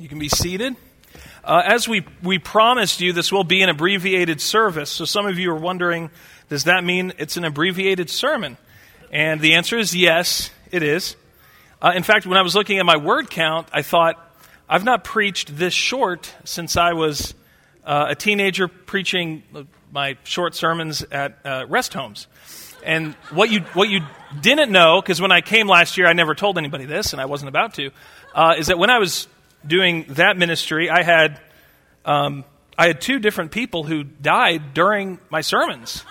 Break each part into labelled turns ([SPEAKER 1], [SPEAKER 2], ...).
[SPEAKER 1] You can be seated. Uh, as we, we promised you, this will be an abbreviated service. So some of you are wondering, does that mean it's an abbreviated sermon? And the answer is yes, it is. Uh, in fact, when I was looking at my word count, I thought, I've not preached this short since I was uh, a teenager preaching my short sermons at uh, rest homes. And what you, what you didn't know, because when I came last year, I never told anybody this, and I wasn't about to, uh, is that when I was doing that ministry, I had, um, I had two different people who died during my sermons.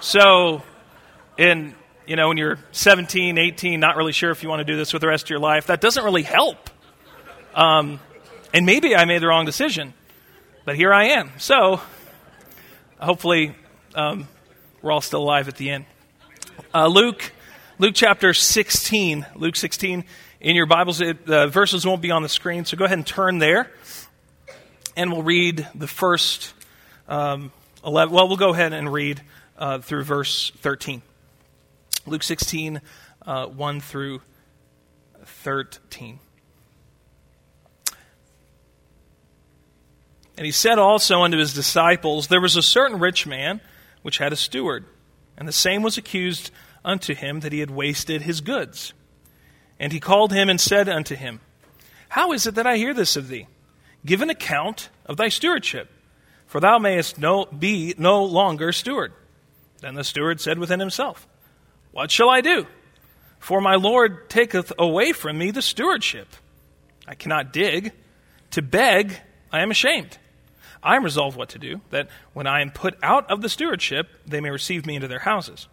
[SPEAKER 1] So, in, you know, when you're 17, 18, not really sure if you want to do this with the rest of your life, that doesn't really help. Um, and maybe I made the wrong decision, but here I am. So, hopefully, um, we're all still alive at the end. Uh, Luke, Luke chapter 16. Luke 16 in your Bibles. The verses won't be on the screen, so go ahead and turn there. And we'll read the first um, 11. Well, we'll go ahead and read uh, through verse 13. Luke 16, uh, 1 through 13. And he said also unto his disciples, There was a certain rich man which had a steward and the same was accused unto him that he had wasted his goods. And he called him and said unto him, How is it that I hear this of thee? Give an account of thy stewardship, for thou mayest no, be no longer steward. Then the steward said within himself, What shall I do? For my Lord taketh away from me the stewardship. I cannot dig. To beg, I am ashamed. I am resolved what to do, that when I am put out of the stewardship, they may receive me into their houses.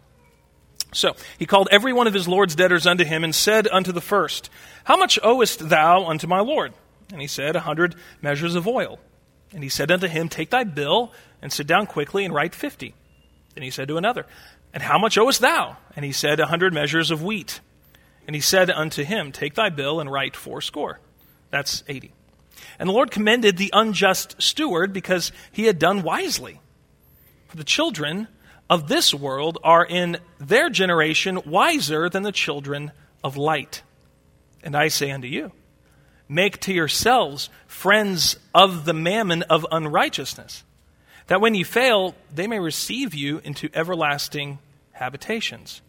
[SPEAKER 1] So he called every one of his Lord's debtors unto him, and said unto the first, How much owest thou unto my Lord? And he said, A hundred measures of oil. And he said unto him, Take thy bill, and sit down quickly, and write fifty. Then he said to another, And how much owest thou? And he said, A hundred measures of wheat. And he said unto him, Take thy bill, and write fourscore. That's eighty. And the Lord commended the unjust steward because he had done wisely. For the children of this world are in their generation wiser than the children of light. And I say unto you, make to yourselves friends of the mammon of unrighteousness, that when you fail, they may receive you into everlasting habitations.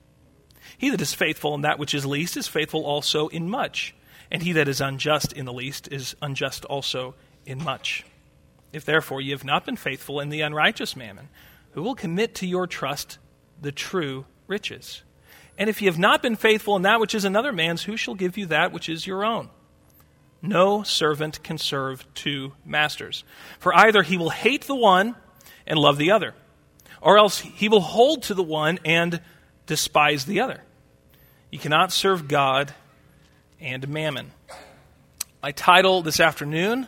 [SPEAKER 1] He that is faithful in that which is least is faithful also in much and he that is unjust in the least is unjust also in much. If therefore ye have not been faithful in the unrighteous mammon, who will commit to your trust the true riches? And if you have not been faithful in that which is another man's, who shall give you that which is your own? No servant can serve two masters. For either he will hate the one and love the other, or else he will hold to the one and despise the other. You cannot serve God and mammon. My title this afternoon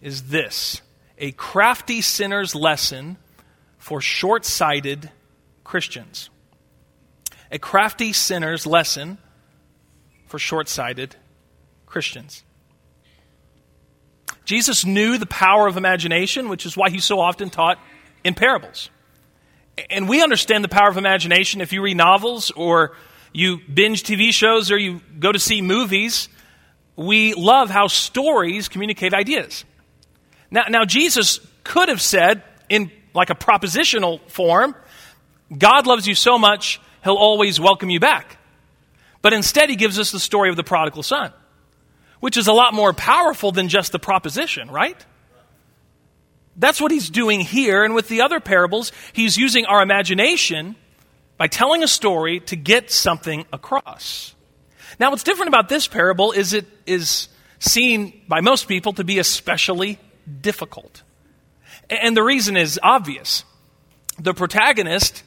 [SPEAKER 1] is this A Crafty Sinner's Lesson for Short Sighted Christians. A Crafty Sinner's Lesson for Short Sighted Christians. Jesus knew the power of imagination, which is why he so often taught in parables. And we understand the power of imagination if you read novels or you binge TV shows or you go to see movies, we love how stories communicate ideas. Now, now Jesus could have said in like a propositional form, God loves you so much, he'll always welcome you back. But instead, he gives us the story of the prodigal son, which is a lot more powerful than just the proposition, right? That's what he's doing here. And with the other parables, he's using our imagination by telling a story to get something across. Now, what's different about this parable is it is seen by most people to be especially difficult. And the reason is obvious. The protagonist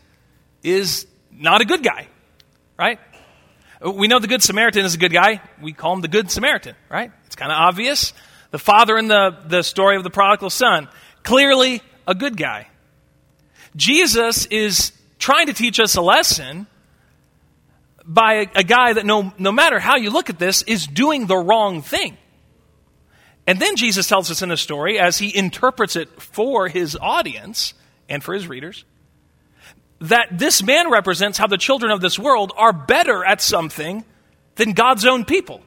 [SPEAKER 1] is not a good guy, right? We know the Good Samaritan is a good guy. We call him the Good Samaritan, right? It's kind of obvious. The father in the, the story of the prodigal son, clearly a good guy. Jesus is trying to teach us a lesson by a, a, guy that no, no matter how you look at this is doing the wrong thing. And then Jesus tells us in the story, as he interprets it for his audience and for his readers, that this man represents how the children of this world are better at something than God's own people.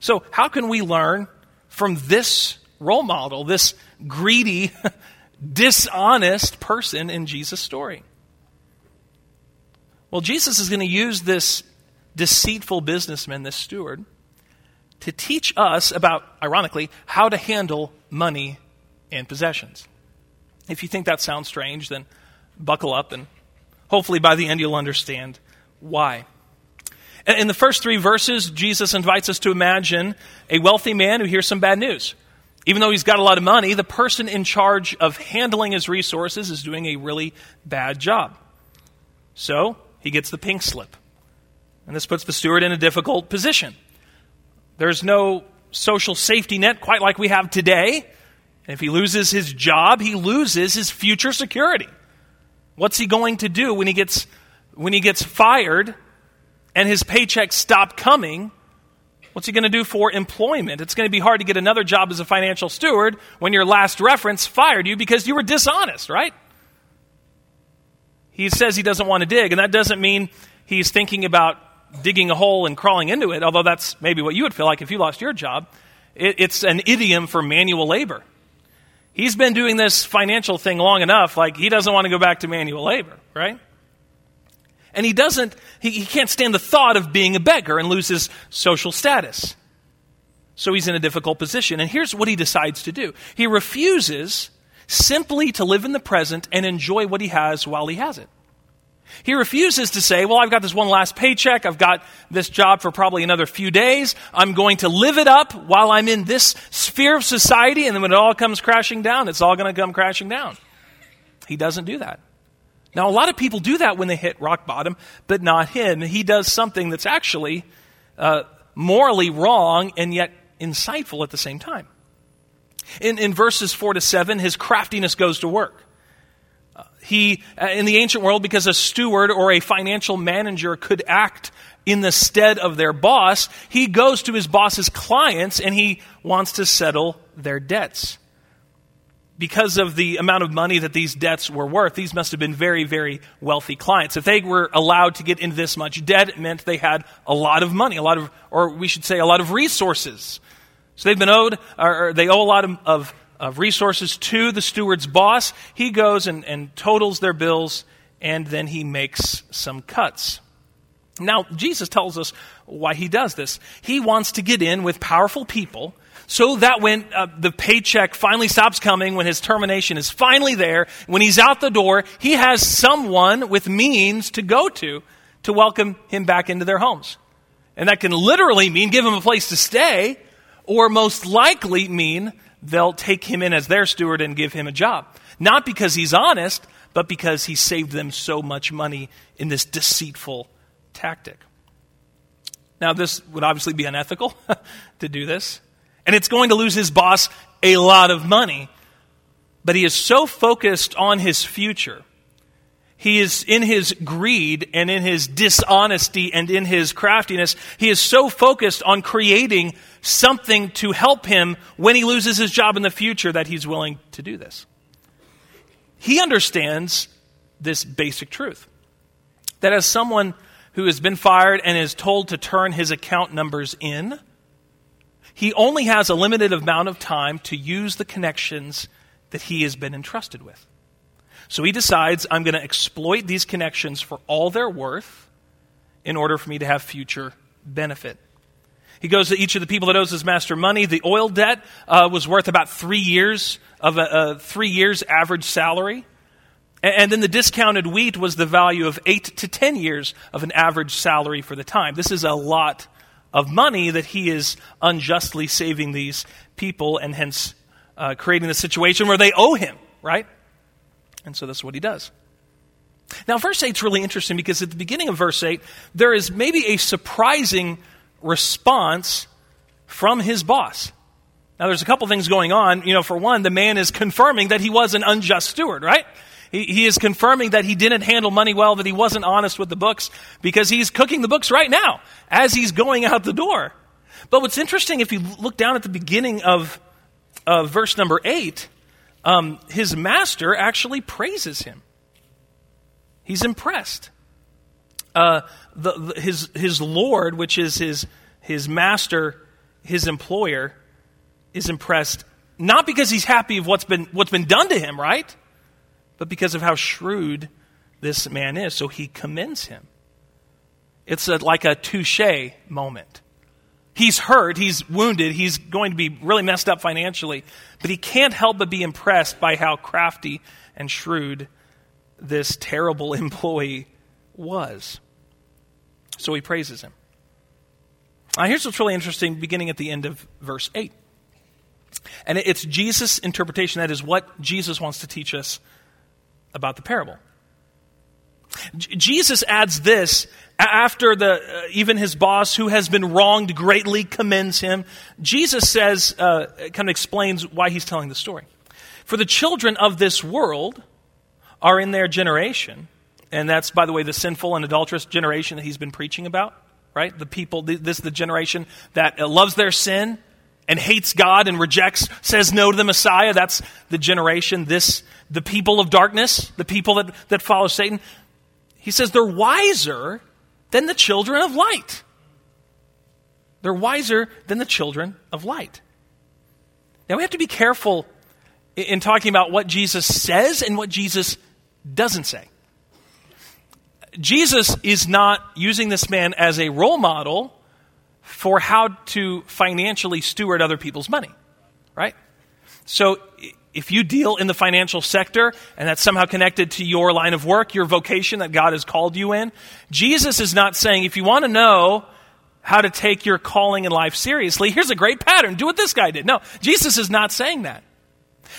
[SPEAKER 1] So, how can we learn from this role model, this greedy, dishonest person in Jesus' story? Well, Jesus is going to use this deceitful businessman, this steward, to teach us about, ironically, how to handle money and possessions. If you think that sounds strange, then buckle up and hopefully by the end you'll understand why. In the first three verses, Jesus invites us to imagine a wealthy man who hears some bad news. Even though he's got a lot of money, the person in charge of handling his resources is doing a really bad job. So he gets the pink slip. And this puts the steward in a difficult position. There's no social safety net quite like we have today. And if he loses his job, he loses his future security. What's he going to do when he gets, when he gets fired and his paychecks stop coming? What's he going to do for employment? It's going to be hard to get another job as a financial steward when your last reference fired you because you were dishonest, right? He says he doesn't want to dig, and that doesn't mean he's thinking about digging a hole and crawling into it, although that's maybe what you would feel like if you lost your job. It, it's an idiom for manual labor. He's been doing this financial thing long enough, like he doesn't want to go back to manual labor, right? And he doesn't, he, he can't stand the thought of being a beggar and lose his social status. So he's in a difficult position. And here's what he decides to do he refuses simply to live in the present and enjoy what he has while he has it. He refuses to say, Well, I've got this one last paycheck. I've got this job for probably another few days. I'm going to live it up while I'm in this sphere of society, and then when it all comes crashing down, it's all going to come crashing down. He doesn't do that. Now, a lot of people do that when they hit rock bottom, but not him. He does something that's actually uh, morally wrong and yet insightful at the same time. In, in verses 4 to 7, his craftiness goes to work. He, uh, in the ancient world, because a steward or a financial manager could act in the stead of their boss, he goes to his boss's clients and he wants to settle their debts. Because of the amount of money that these debts were worth, these must have been very, very wealthy clients. If they were allowed to get into this much debt, it meant they had a lot of money, a lot of, or we should say, a lot of resources. So they've been owed, or they owe a lot of, of, of resources to the steward's boss. He goes and, and totals their bills, and then he makes some cuts. Now, Jesus tells us why he does this. He wants to get in with powerful people so that when uh, the paycheck finally stops coming, when his termination is finally there, when he's out the door, he has someone with means to go to to welcome him back into their homes. And that can literally mean give him a place to stay, or most likely mean they'll take him in as their steward and give him a job. Not because he's honest, but because he saved them so much money in this deceitful tactic. Now, this would obviously be unethical to do this, and it's going to lose his boss a lot of money. But he is so focused on his future he is in his greed and in his dishonesty and in his craftiness, he is so focused on creating something to help him when he loses his job in the future that he's willing to do this. He understands this basic truth that as someone who has been fired and is told to turn his account numbers in, he only has a limited amount of time to use the connections that he has been entrusted with. So he decides, I'm going to exploit these connections for all they're worth in order for me to have future benefit. He goes to each of the people that owes his master money. The oil debt uh, was worth about three years of a, a three years average salary. And, and then the discounted wheat was the value of eight to ten years of an average salary for the time. This is a lot of money that he is unjustly saving these people and hence uh, creating the situation where they owe him, right? And so that's what he does. Now, verse 8 is really interesting because at the beginning of verse 8, there is maybe a surprising response from his boss. Now, there's a couple things going on. You know, for one, the man is confirming that he was an unjust steward, right? He, he is confirming that he didn't handle money well, that he wasn't honest with the books, because he's cooking the books right now as he's going out the door. But what's interesting, if you look down at the beginning of, of verse number 8, um, his master actually praises him. He's impressed. Uh, the, the, his, his Lord, which is his, his master, his employer, is impressed not because he's happy of what's been, what's been done to him, right? But because of how shrewd this man is. So he commends him. It's a, like a touche moment. He's hurt, he's wounded, he's going to be really messed up financially, but he can't help but be impressed by how crafty and shrewd this terrible employee was. So he praises him. Now, here's what's really interesting beginning at the end of verse 8. And it's Jesus' interpretation. That is what Jesus wants to teach us about the parable. J- Jesus adds this after the uh, even his boss who has been wronged greatly commends him. Jesus says uh, kind of explains why he's telling the story. For the children of this world are in their generation, and that's by the way the sinful and adulterous generation that he's been preaching about, right? The people this is the generation that uh, loves their sin and hates God and rejects, says no to the Messiah. That's the generation, this, the people of darkness, the people that, that follow Satan. He says they're wiser than the children of light. They're wiser than the children of light. Now we have to be careful in talking about what Jesus says and what Jesus doesn't say. Jesus is not using this man as a role model for how to financially steward other people's money, right? So if you deal in the financial sector and that's somehow connected to your line of work, your vocation that God has called you in, Jesus is not saying if you want to know how to take your calling in life seriously, here's a great pattern. Do what this guy did. No, Jesus is not saying that.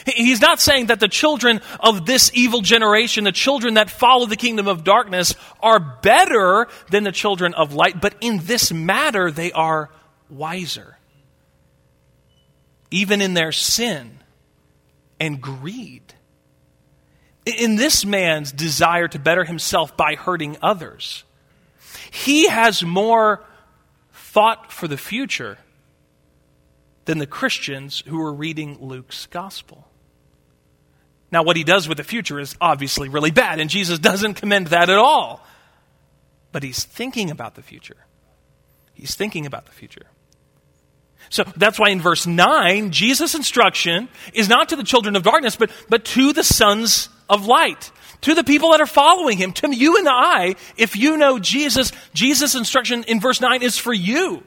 [SPEAKER 1] He's not saying that the children of this evil generation, the children that follow the kingdom of darkness, are better than the children of light, but in this matter, they are wiser. Even in their sin and greed. In this man's desire to better himself by hurting others, he has more thought for the future than the Christians who are reading Luke's gospel. Now, what he does with the future is obviously really bad, and Jesus doesn't commend that at all. But he's thinking about the future. He's thinking about the future. So that's why in verse 9, Jesus' instruction is not to the children of darkness, but, but to the sons of light, to the people that are following him, to you and I. If you know Jesus, Jesus' instruction in verse 9 is for you.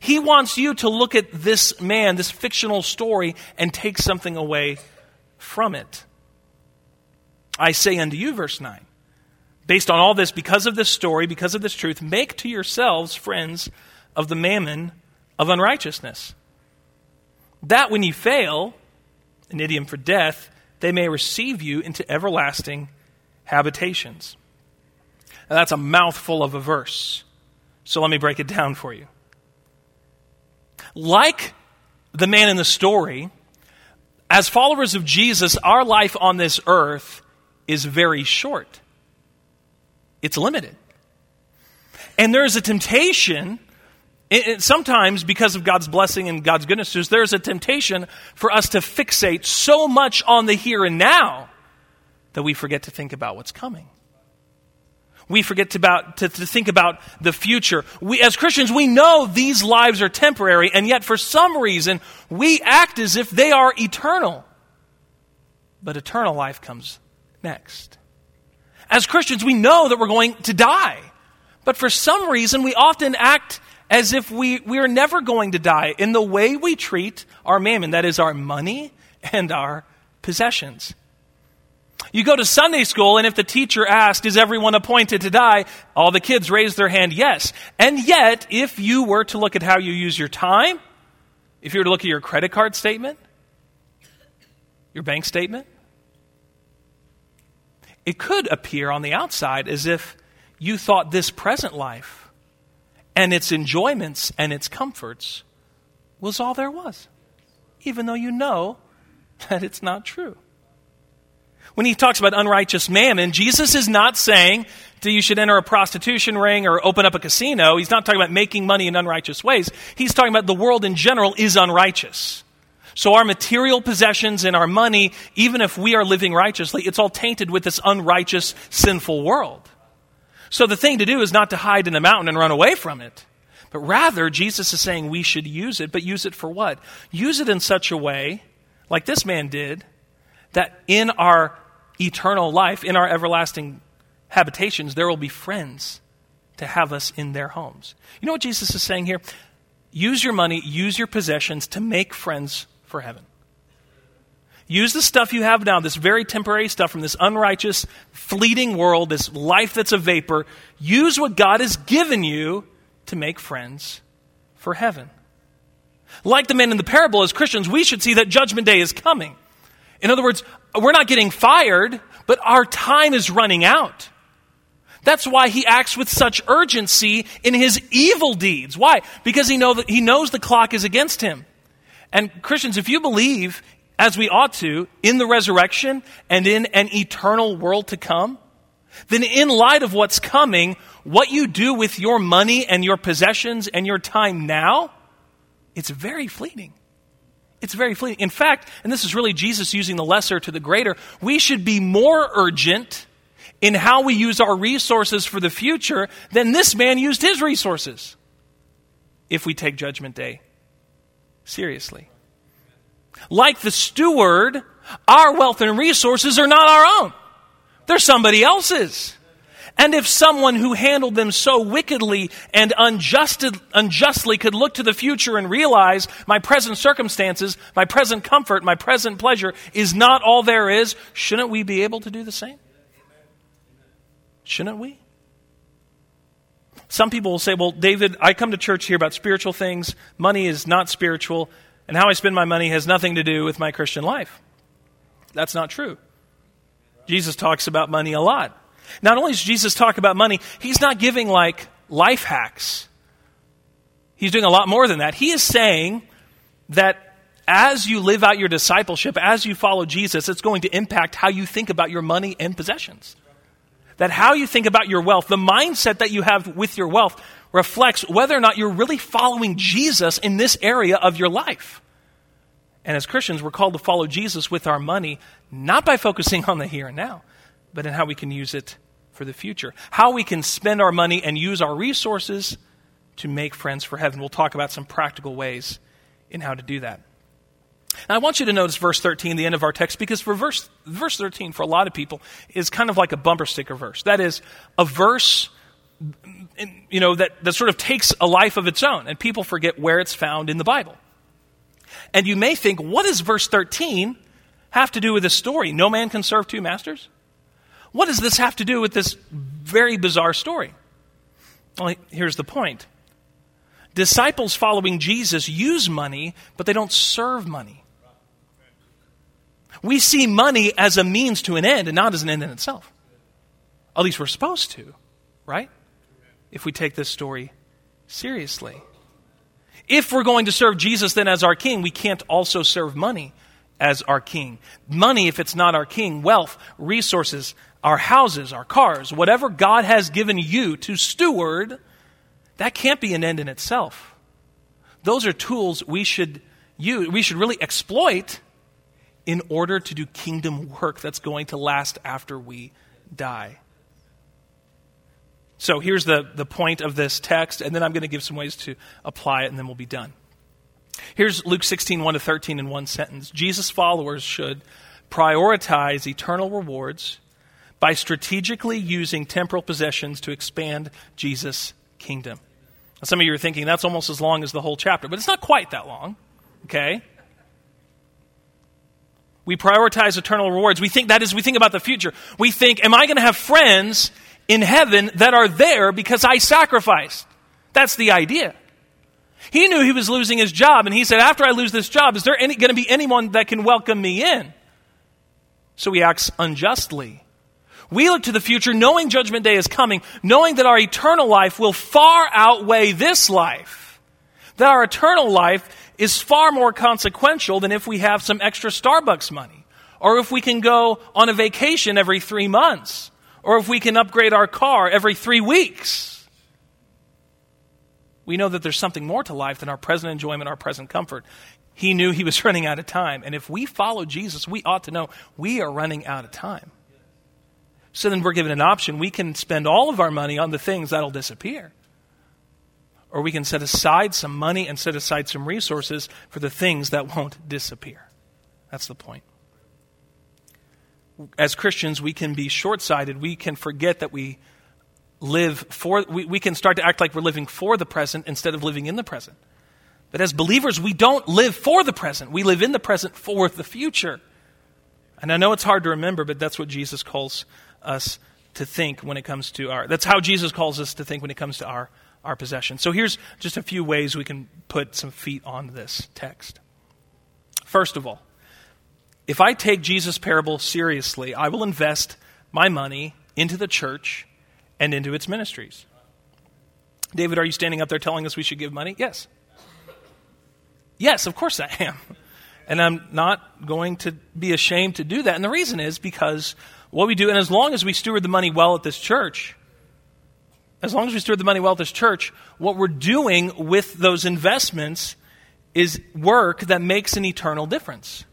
[SPEAKER 1] He wants you to look at this man, this fictional story, and take something away from it. I say unto you, verse 9, based on all this, because of this story, because of this truth, make to yourselves friends of the mammon of unrighteousness. That when you fail, an idiom for death, they may receive you into everlasting habitations. Now, that's a mouthful of a verse. So let me break it down for you. Like the man in the story, as followers of Jesus, our life on this earth is very short. It's limited. And there is a temptation, it, sometimes because of God's blessing and God's goodness, there's a temptation for us to fixate so much on the here and now that we forget to think about what's coming. We forget to, about, to, to think about the future. We, as Christians, we know these lives are temporary, and yet for some reason, we act as if they are eternal. But eternal life comes next. As Christians, we know that we're going to die. But for some reason, we often act as if we, we are never going to die in the way we treat our mammon, that is, our money and our possessions. You go to Sunday school, and if the teacher asked, Is everyone appointed to die? all the kids raise their hand, Yes. And yet, if you were to look at how you use your time, if you were to look at your credit card statement, your bank statement, it could appear on the outside as if you thought this present life and its enjoyments and its comforts was all there was, even though you know that it's not true. When he talks about unrighteous mammon, Jesus is not saying that you should enter a prostitution ring or open up a casino. He's not talking about making money in unrighteous ways. He's talking about the world in general is unrighteous. So our material possessions and our money, even if we are living righteously, it's all tainted with this unrighteous, sinful world. So the thing to do is not to hide in the mountain and run away from it, But rather, Jesus is saying we should use it, but use it for what? Use it in such a way, like this man did, that in our eternal life, in our everlasting habitations, there will be friends to have us in their homes. You know what Jesus is saying here? Use your money, use your possessions to make friends for heaven. Use the stuff you have now, this very temporary stuff from this unrighteous, fleeting world, this life that's a vapor. Use what God has given you to make friends for heaven. Like the man in the parable, as Christians, we should see that judgment day is coming. In other words, we're not getting fired, but our time is running out. That's why he acts with such urgency in his evil deeds. Why? Because he, know that, he knows the clock is against him. And Christians, if you believe as we ought to, in the resurrection and in an eternal world to come, then in light of what's coming, what you do with your money and your possessions and your time now, it's very fleeting. It's very fleeting. In fact, and this is really Jesus using the lesser to the greater, we should be more urgent in how we use our resources for the future than this man used his resources if we take Judgment Day seriously. Like the steward, our wealth and resources are not our own. They're somebody else's. And if someone who handled them so wickedly and unjustly could look to the future and realize my present circumstances, my present comfort, my present pleasure is not all there is, shouldn't we be able to do the same? Shouldn't we? Some people will say, well, David, I come to church here about spiritual things. Money is not spiritual and how I spend my money has nothing to do with my Christian life. That's not true. Jesus talks about money a lot. Not only does Jesus talk about money, he's not giving like life hacks. He's doing a lot more than that. He is saying that as you live out your discipleship, as you follow Jesus, it's going to impact how you think about your money and possessions. That how you think about your wealth, the mindset that you have with your wealth, reflects whether or not you're really following Jesus in this area of your life. And as Christians, we're called to follow Jesus with our money, not by focusing on the here and now, but in how we can use it for the future. How we can spend our money and use our resources to make friends for heaven. We'll talk about some practical ways in how to do that. Now, I want you to notice verse 13, the end of our text, because for verse, verse 13, for a lot of people, is kind of like a bumper sticker verse. That is, a verse you know, that, that sort of takes a life of its own, and people forget where it's found in the Bible. And you may think, what does verse 13 have to do with this story? No man can serve two masters? What does this have to do with this very bizarre story? Well, here's the point disciples following Jesus use money, but they don't serve money. We see money as a means to an end and not as an end in itself. At least we're supposed to, right? If we take this story seriously. If we're going to serve Jesus then as our king, we can't also serve money as our king. Money, if it's not our king, wealth, resources, our houses, our cars, whatever God has given you to steward, that can't be an end in itself. Those are tools we should use, we should really exploit in order to do kingdom work that's going to last after we die. So here's the, the point of this text, and then I'm going to give some ways to apply it, and then we'll be done. Here's Luke 16, 1 to 13 in one sentence. Jesus' followers should prioritize eternal rewards by strategically using temporal possessions to expand Jesus' kingdom. Now, some of you are thinking that's almost as long as the whole chapter, but it's not quite that long, okay? We prioritize eternal rewards. We think that is, we think about the future. We think, am I going to have friends in heaven that are there because I sacrificed. That's the idea. He knew he was losing his job, and he said, After I lose this job, is there going to be anyone that can welcome me in? So he acts unjustly. We look to the future knowing Judgment Day is coming, knowing that our eternal life will far outweigh this life. That our eternal life is far more consequential than if we have some extra Starbucks money, or if we can go on a vacation every three months, or if we can upgrade our car every three weeks. We know that there's something more to life than our present enjoyment, our present comfort. He knew he was running out of time. And if we follow Jesus, we ought to know we are running out of time. So then we're given an option. We can spend all of our money on the things that'll disappear. or we can set aside some money and set aside some resources for the things that won't disappear. That's the point. As Christians, we can be short sighted. We can forget that we live for, we, we can start to act like we're living for the present instead of living in the present. But as believers, we don't live for the present. We live in the present for the future. And I know it's hard to remember, but that's what Jesus calls us to think when it comes to our, that's how Jesus calls us to think when it comes to our, our possession. So here's just a few ways we can put some feet on this text. First of all, if I take Jesus' parable seriously, I will invest my money into the church and into its ministries. David, are you standing up there telling us we should give money? Yes. Yes, of course I am. And I'm not going to be ashamed to do that. And the reason is because what we do, and as long as we steward the money well at this church, as long as we steward the money well at this church, what we're doing with those investments is work that makes an eternal difference.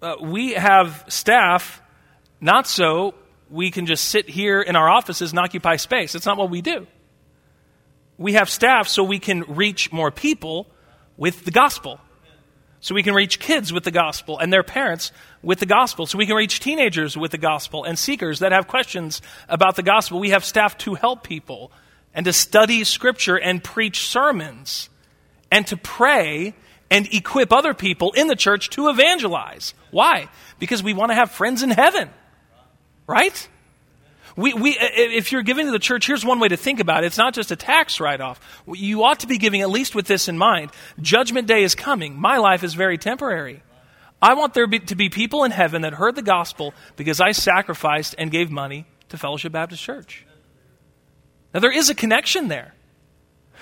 [SPEAKER 1] Uh, we have staff, not so we can just sit here in our offices and occupy space. It's not what we do. We have staff so we can reach more people with the gospel. So we can reach kids with the gospel and their parents with the gospel. So we can reach teenagers with the gospel and seekers that have questions about the gospel. We have staff to help people and to study scripture and preach sermons and to pray and equip other people in the church to evangelize. Why? Because we want to have friends in heaven. Right? We, we, if you're giving to the church, here's one way to think about it. It's not just a tax write off. You ought to be giving at least with this in mind. Judgment day is coming. My life is very temporary. I want there to be people in heaven that heard the gospel because I sacrificed and gave money to Fellowship Baptist Church. Now, there is a connection there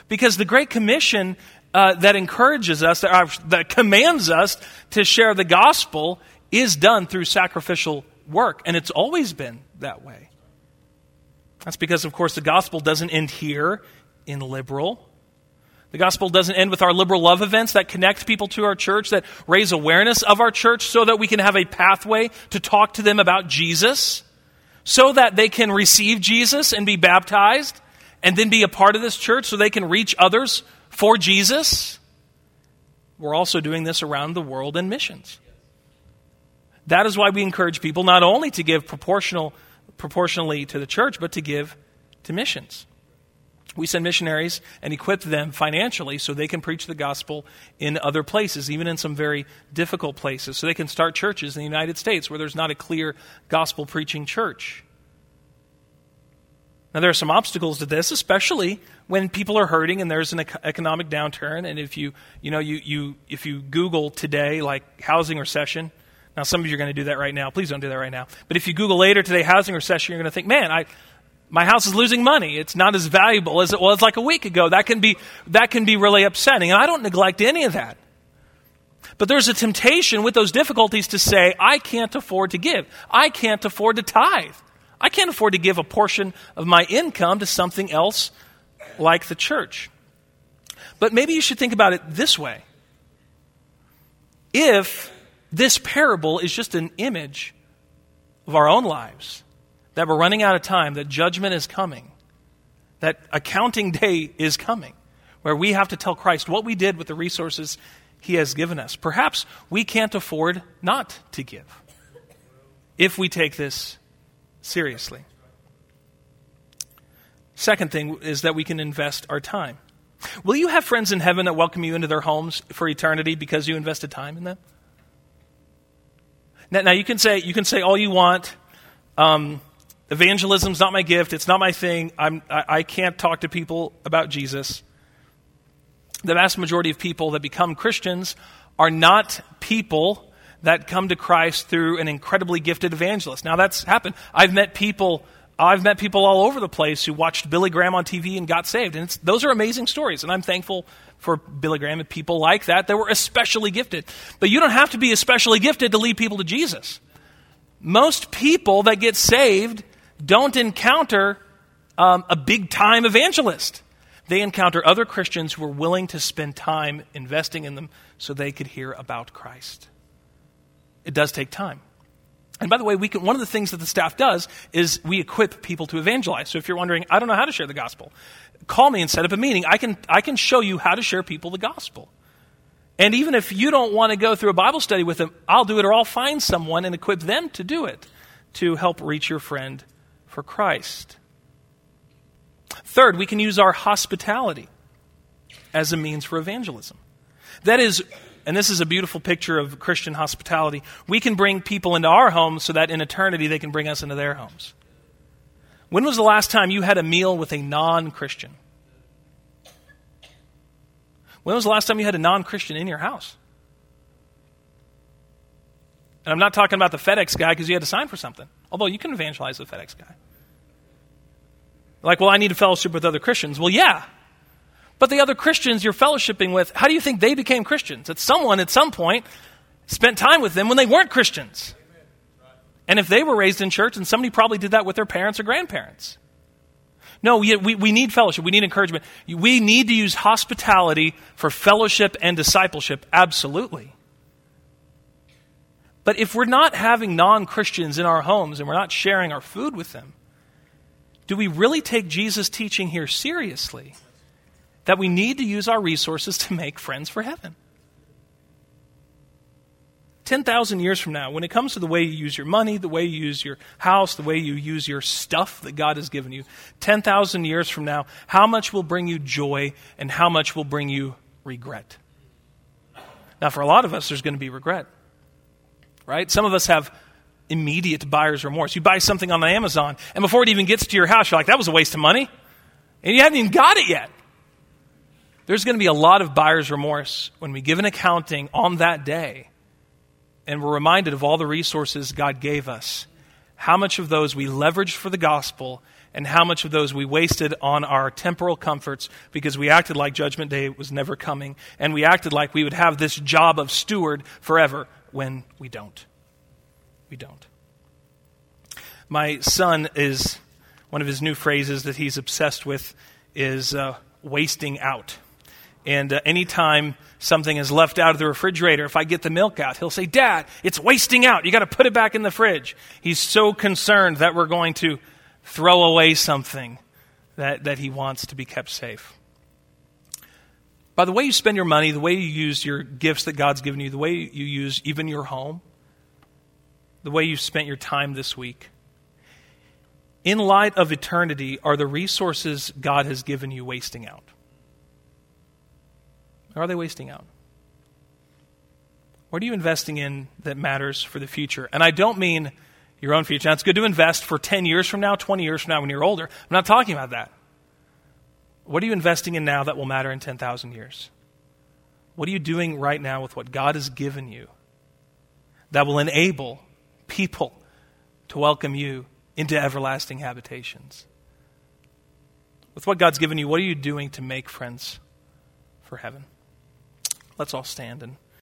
[SPEAKER 1] because the Great Commission uh, that encourages us, that, uh, that commands us to share the gospel, is done through sacrificial work, and it's always been that way. That's because, of course, the gospel doesn't end here in Liberal. The gospel doesn't end with our liberal love events that connect people to our church, that raise awareness of our church so that we can have a pathway to talk to them about Jesus, so that they can receive Jesus and be baptized, and then be a part of this church so they can reach others for Jesus. We're also doing this around the world in missions. That is why we encourage people not only to give proportional proportionally to the church, but to give to missions. We send missionaries and equip them financially so they can preach the gospel in other places, even in some very difficult places. So they can start churches in the United States where there's not a clear gospel preaching church. Now, there are some obstacles to this, especially when people are hurting and there's an economic downturn. And if you, you know, you, you, if you Google today, like housing recession, now, some of you are going to do that right now. Please don't do that right now. But if you Google later today housing recession, you're going to think, man, I, my house is losing money. It's not as valuable as it was like a week ago. That can be, that can be really upsetting. And I don't neglect any of that. But there's a temptation with those difficulties to say, I can't afford to give. I can't afford to tithe. I can't afford to give a portion of my income to something else like the church. But maybe you should think about it this way. If this parable is just an image of our own lives that we're running out of time, that judgment is coming, that accounting day is coming, where we have to tell Christ what we did with the resources he has given us. Perhaps we can't afford not to give if we take this seriously. Second thing is that we can invest our time. Will you have friends in heaven that welcome you into their homes for eternity because you invested time in them? Now, now you can say you can say all you want. Um, evangelism's not my gift. It's not my thing. I'm, I, I can't talk to people about Jesus. The vast majority of people that become Christians are not people that come to Christ through an incredibly gifted evangelist. Now that's happened. I've met people. I've met people all over the place who watched Billy Graham on TV and got saved, and those are amazing stories. And I'm thankful for Billy Graham and people like that that were especially gifted. But you don't have to be especially gifted to lead people to Jesus. Most people that get saved don't encounter um, a big time evangelist. They encounter other Christians who are willing to spend time investing in them so they could hear about Christ. It does take time. And by the way, we can, one of the things that the staff does is we equip people to evangelize. So if you're wondering, I don't know how to share the gospel, call me and set up a meeting. I can, I can show you how to share people the gospel. And even if you don't want to go through a Bible study with them, I'll do it or I'll find someone and equip them to do it to help reach your friend for Christ. Third, we can use our hospitality as a means for evangelism. That is, and this is a beautiful picture of Christian hospitality, we can bring people into our homes so that in eternity they can bring us into their homes. When was the last time you had a meal with a non Christian? When was the last time you had a non Christian in your house? And I'm not talking about the FedEx guy because you had to sign for something, although you can evangelize the FedEx guy. Like, well, I need a fellowship with other Christians. Well, yeah. But the other Christians you're fellowshipping with, how do you think they became Christians? That someone at some point spent time with them when they weren't Christians. And if they were raised in church, and somebody probably did that with their parents or grandparents. No, we, we, we need fellowship. We need encouragement. We need to use hospitality for fellowship and discipleship. Absolutely. But if we're not having non Christians in our homes and we're not sharing our food with them, do we really take Jesus' teaching here seriously? That we need to use our resources to make friends for heaven? 10,000 years from now, when it comes to the way you use your money, the way you use your house, the way you use your stuff that God has given you, 10,000 years from now, how much will bring you joy and how much will bring you regret? Now, for a lot of us, there's going to be regret, right? Some of us have immediate buyer's remorse. You buy something on Amazon, and before it even gets to your house, you're like, that was a waste of money. And you haven't even got it yet. There's going to be a lot of buyer's remorse when we give an accounting on that day and we're reminded of all the resources God gave us, how much of those we leveraged for the gospel and how much of those we wasted on our temporal comforts because we acted like Judgment Day was never coming and we acted like we would have this job of steward forever when we don't. We don't. My son is, one of his new phrases that he's obsessed with is uh, wasting out. And uh, anytime something is left out of the refrigerator, if I get the milk out, he'll say, Dad, it's wasting out. You got to put it back in the fridge. He's so concerned that we're going to throw away something that, that he wants to be kept safe. By the way you spend your money, the way you use your gifts that God's given you, the way you use even your home, the way you've spent your time this week, in light of eternity, are the resources God has given you wasting out? Are they wasting out? What are you investing in that matters for the future? And I don't mean your own future. Now, it's good to invest for 10 years from now, 20 years from now when you're older. I'm not talking about that. What are you investing in now that will matter in 10,000 years? What are you doing right now with what God has given you that will enable people to welcome you into everlasting habitations? With what God's given you, what are you doing to make friends for heaven? Let's all stand and